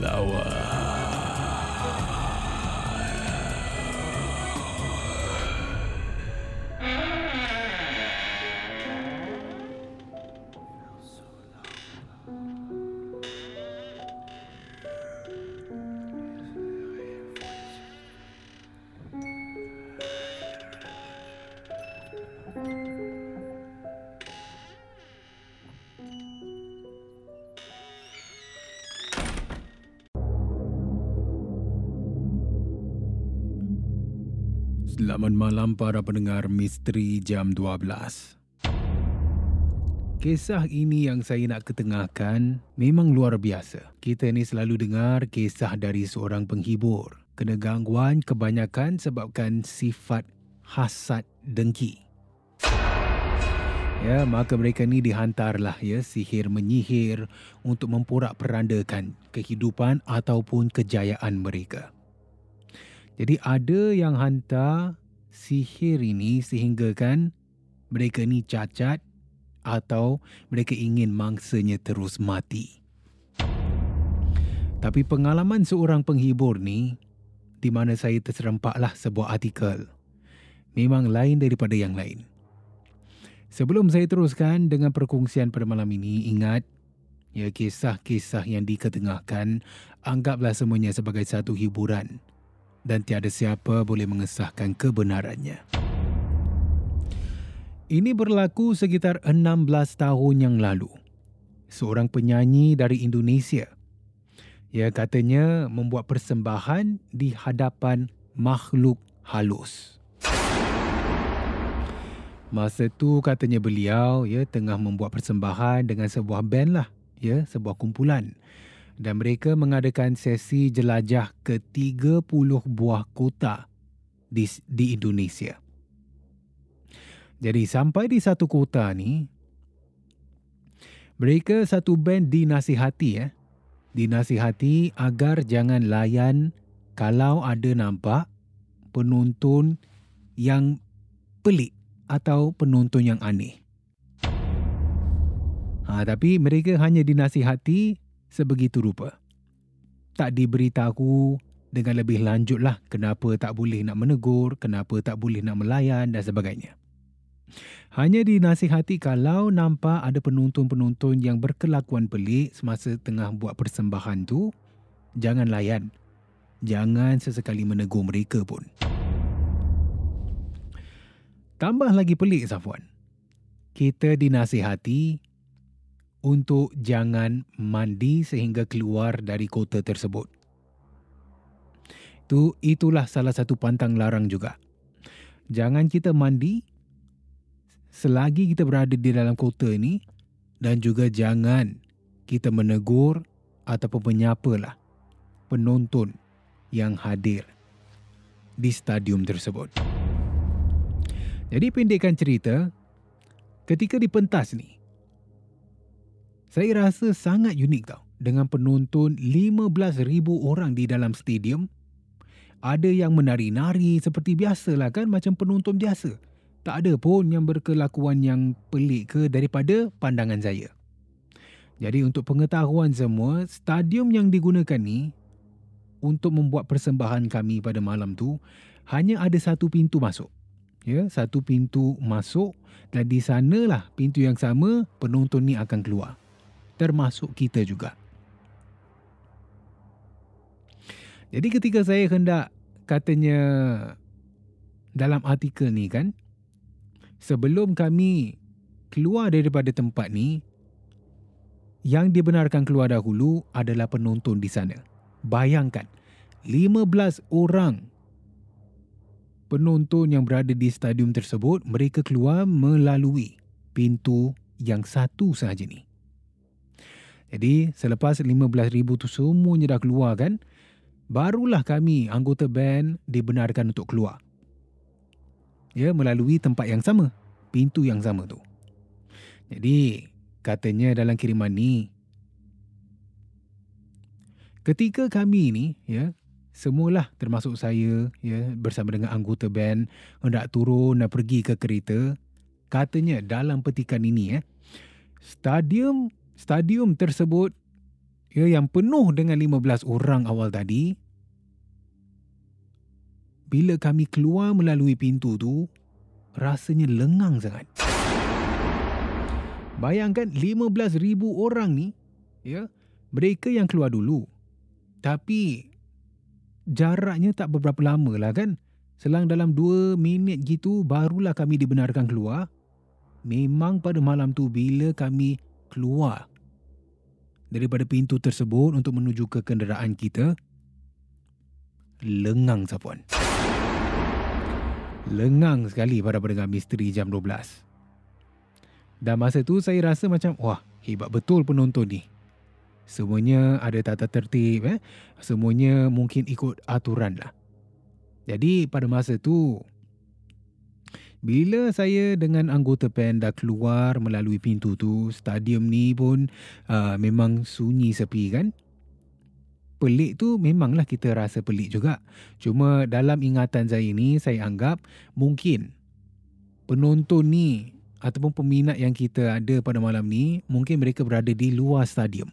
Lower. Selamat malam para pendengar misteri jam 12. Kisah ini yang saya nak ketengahkan memang luar biasa. Kita ni selalu dengar kisah dari seorang penghibur. Kena gangguan kebanyakan sebabkan sifat hasad dengki. Ya, maka mereka ni dihantarlah ya sihir menyihir untuk memporak-perandakan kehidupan ataupun kejayaan mereka. Jadi ada yang hantar sihir ini sehingga kan mereka ni cacat atau mereka ingin mangsanya terus mati. Tapi pengalaman seorang penghibur ni di mana saya terserempaklah sebuah artikel memang lain daripada yang lain. Sebelum saya teruskan dengan perkongsian pada malam ini, ingat ya kisah-kisah yang diketengahkan anggaplah semuanya sebagai satu hiburan dan tiada siapa boleh mengesahkan kebenarannya. Ini berlaku sekitar 16 tahun yang lalu. Seorang penyanyi dari Indonesia. Ia katanya membuat persembahan di hadapan makhluk halus. Masa tu katanya beliau ya tengah membuat persembahan dengan sebuah band lah, ya, sebuah kumpulan dan mereka mengadakan sesi jelajah ke 30 buah kota di, di Indonesia. Jadi sampai di satu kota ni, mereka satu band dinasihati ya, dinasihati agar jangan layan kalau ada nampak penonton yang pelik atau penonton yang aneh. Ha, tapi mereka hanya dinasihati sebegitu rupa. Tak diberitahu dengan lebih lanjutlah kenapa tak boleh nak menegur, kenapa tak boleh nak melayan dan sebagainya. Hanya dinasihati kalau nampak ada penonton-penonton yang berkelakuan pelik semasa tengah buat persembahan tu, jangan layan. Jangan sesekali menegur mereka pun. Tambah lagi pelik Safwan. Kita dinasihati untuk jangan mandi sehingga keluar dari kota tersebut. Itu itulah salah satu pantang larang juga. Jangan kita mandi selagi kita berada di dalam kota ini dan juga jangan kita menegur ataupun menyapalah penonton yang hadir di stadium tersebut. Jadi pendekkan cerita, ketika di pentas ni, saya rasa sangat unik tau. Dengan penonton 15,000 orang di dalam stadium, ada yang menari-nari seperti biasalah kan macam penonton biasa. Tak ada pun yang berkelakuan yang pelik ke daripada pandangan saya. Jadi untuk pengetahuan semua, stadium yang digunakan ni untuk membuat persembahan kami pada malam tu hanya ada satu pintu masuk. Ya, satu pintu masuk dan di sanalah pintu yang sama penonton ni akan keluar. Termasuk kita juga. Jadi ketika saya hendak katanya dalam artikel ni kan sebelum kami keluar daripada tempat ni yang dibenarkan keluar dahulu adalah penonton di sana. Bayangkan 15 orang penonton yang berada di stadium tersebut mereka keluar melalui pintu yang satu sahaja ni. Jadi selepas 15,000 tu semuanya dah keluar kan, barulah kami anggota band dibenarkan untuk keluar. Ya, melalui tempat yang sama, pintu yang sama tu. Jadi, katanya dalam kiriman ni, ketika kami ni, ya, semualah termasuk saya, ya, bersama dengan anggota band, hendak turun dan pergi ke kereta, katanya dalam petikan ini, ya, stadium stadium tersebut ya, yang penuh dengan 15 orang awal tadi, bila kami keluar melalui pintu tu, rasanya lengang sangat. Bayangkan 15,000 orang ni, ya, mereka yang keluar dulu. Tapi jaraknya tak beberapa lama lah kan. Selang dalam 2 minit gitu barulah kami dibenarkan keluar. Memang pada malam tu bila kami keluar daripada pintu tersebut untuk menuju ke kenderaan kita, lengang sapuan. Lengang sekali pada pendengar misteri jam 12. Dan masa tu saya rasa macam, wah hebat betul penonton ni. Semuanya ada tata tertib, eh? semuanya mungkin ikut aturan lah. Jadi pada masa tu, bila saya dengan anggota band dah keluar melalui pintu tu, stadium ni pun uh, memang sunyi sepi kan. Pelik tu memanglah kita rasa pelik juga. Cuma dalam ingatan saya ni, saya anggap mungkin penonton ni ataupun peminat yang kita ada pada malam ni, mungkin mereka berada di luar stadium.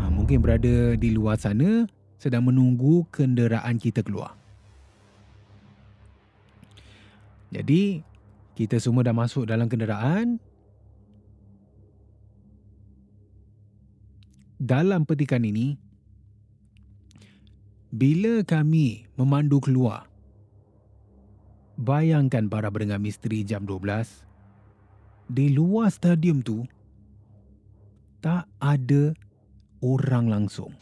Uh, mungkin berada di luar sana sedang menunggu kenderaan kita keluar. Jadi kita semua dah masuk dalam kenderaan. Dalam petikan ini, bila kami memandu keluar, bayangkan para pendengar misteri jam 12, di luar stadium tu, tak ada orang langsung.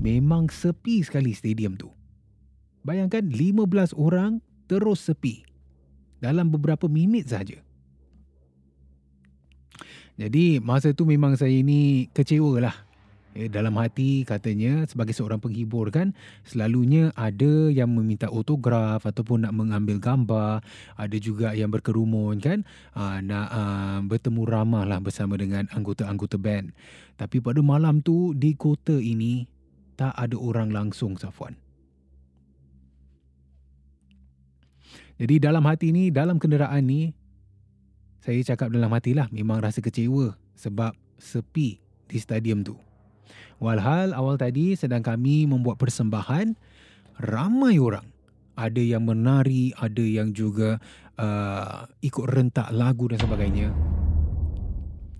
Memang sepi sekali stadium tu. Bayangkan 15 orang terus sepi dalam beberapa minit saja. Jadi masa tu memang saya ini kecewa lah. Eh, dalam hati katanya sebagai seorang penghibur kan selalunya ada yang meminta autograf ataupun nak mengambil gambar ada juga yang berkerumun kan aa, ah, nak aa, ah, bertemu ramah lah bersama dengan anggota-anggota band tapi pada malam tu di kota ini tak ada orang langsung Safwan Jadi dalam hati ni, dalam kenderaan ni, saya cakap dalam hatilah memang rasa kecewa sebab sepi di stadium tu. Walhal awal tadi sedang kami membuat persembahan, ramai orang. Ada yang menari, ada yang juga uh, ikut rentak lagu dan sebagainya.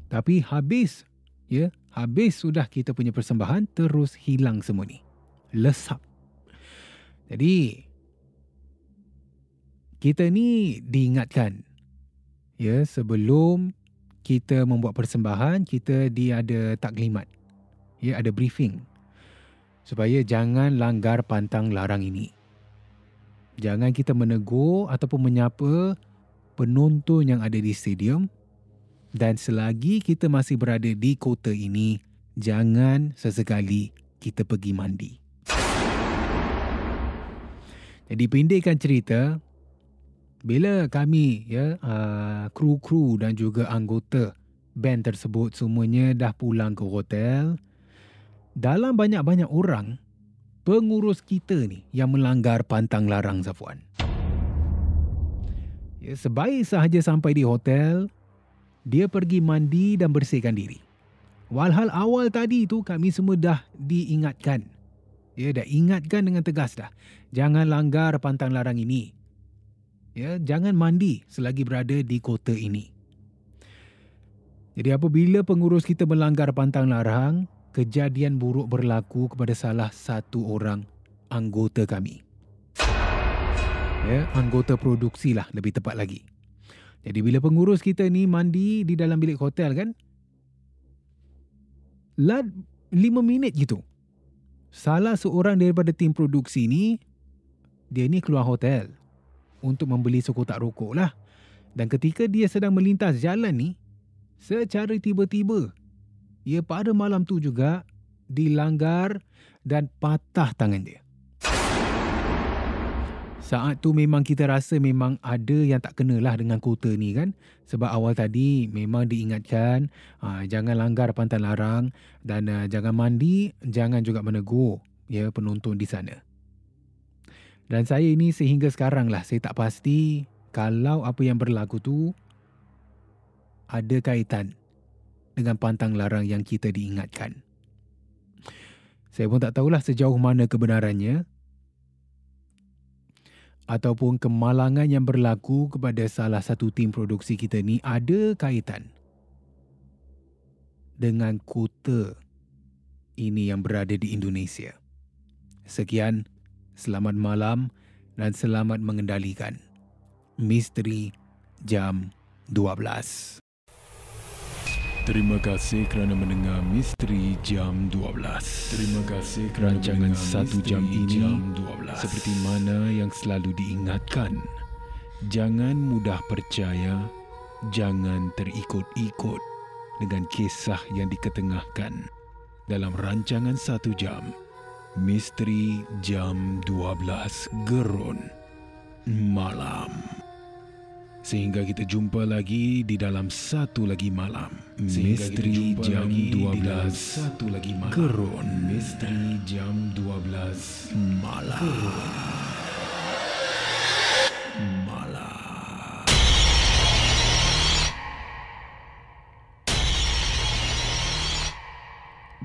Tapi habis, ya, habis sudah kita punya persembahan, terus hilang semua ni. Lesap. Jadi, kita ni diingatkan ya sebelum kita membuat persembahan kita dia ada taklimat ya ada briefing supaya jangan langgar pantang larang ini. Jangan kita menegur ataupun menyapa penonton yang ada di stadium. Dan selagi kita masih berada di kota ini jangan sesekali kita pergi mandi. Jadi pendekkan cerita bila kami ya uh, kru-kru dan juga anggota band tersebut semuanya dah pulang ke hotel dalam banyak-banyak orang pengurus kita ni yang melanggar pantang larang Zafuan. Ya, sebaik sahaja sampai di hotel, dia pergi mandi dan bersihkan diri. Walhal awal tadi tu kami semua dah diingatkan. Ya, dah ingatkan dengan tegas dah. Jangan langgar pantang larang ini. Ya, jangan mandi selagi berada di kota ini. Jadi apabila pengurus kita melanggar pantang larang, kejadian buruk berlaku kepada salah satu orang anggota kami ya, anggota produksi lah lebih tepat lagi. Jadi bila pengurus kita ni mandi di dalam bilik hotel kan, lad lima minit gitu. Salah seorang daripada tim produksi ni, dia ni keluar hotel untuk membeli sekotak rokok lah. Dan ketika dia sedang melintas jalan ni, secara tiba-tiba, ia pada malam tu juga dilanggar dan patah tangan dia. Saat tu memang kita rasa memang ada yang tak kenalah dengan kota ni kan. Sebab awal tadi memang diingatkan aa, ah, jangan langgar pantang larang dan aa, jangan mandi, jangan juga menegur ya penonton di sana. Dan saya ini sehingga sekarang lah saya tak pasti kalau apa yang berlaku tu ada kaitan dengan pantang larang yang kita diingatkan. Saya pun tak tahulah sejauh mana kebenarannya ataupun kemalangan yang berlaku kepada salah satu tim produksi kita ni ada kaitan dengan kota ini yang berada di Indonesia. Sekian, selamat malam dan selamat mengendalikan. Misteri Jam 12. Terima kasih kerana mendengar Misteri Jam 12. Terima kasih kerana Rancangan satu jam ini jam 12. seperti mana yang selalu diingatkan. Jangan mudah percaya, jangan terikut-ikut dengan kisah yang diketengahkan dalam rancangan satu jam. Misteri Jam 12 Gerun Malam. Sehingga kita jumpa lagi di dalam satu lagi malam. Misteri jam 12 satu lagi malam. Kerun. Misteri jam 12 malam. Kerun.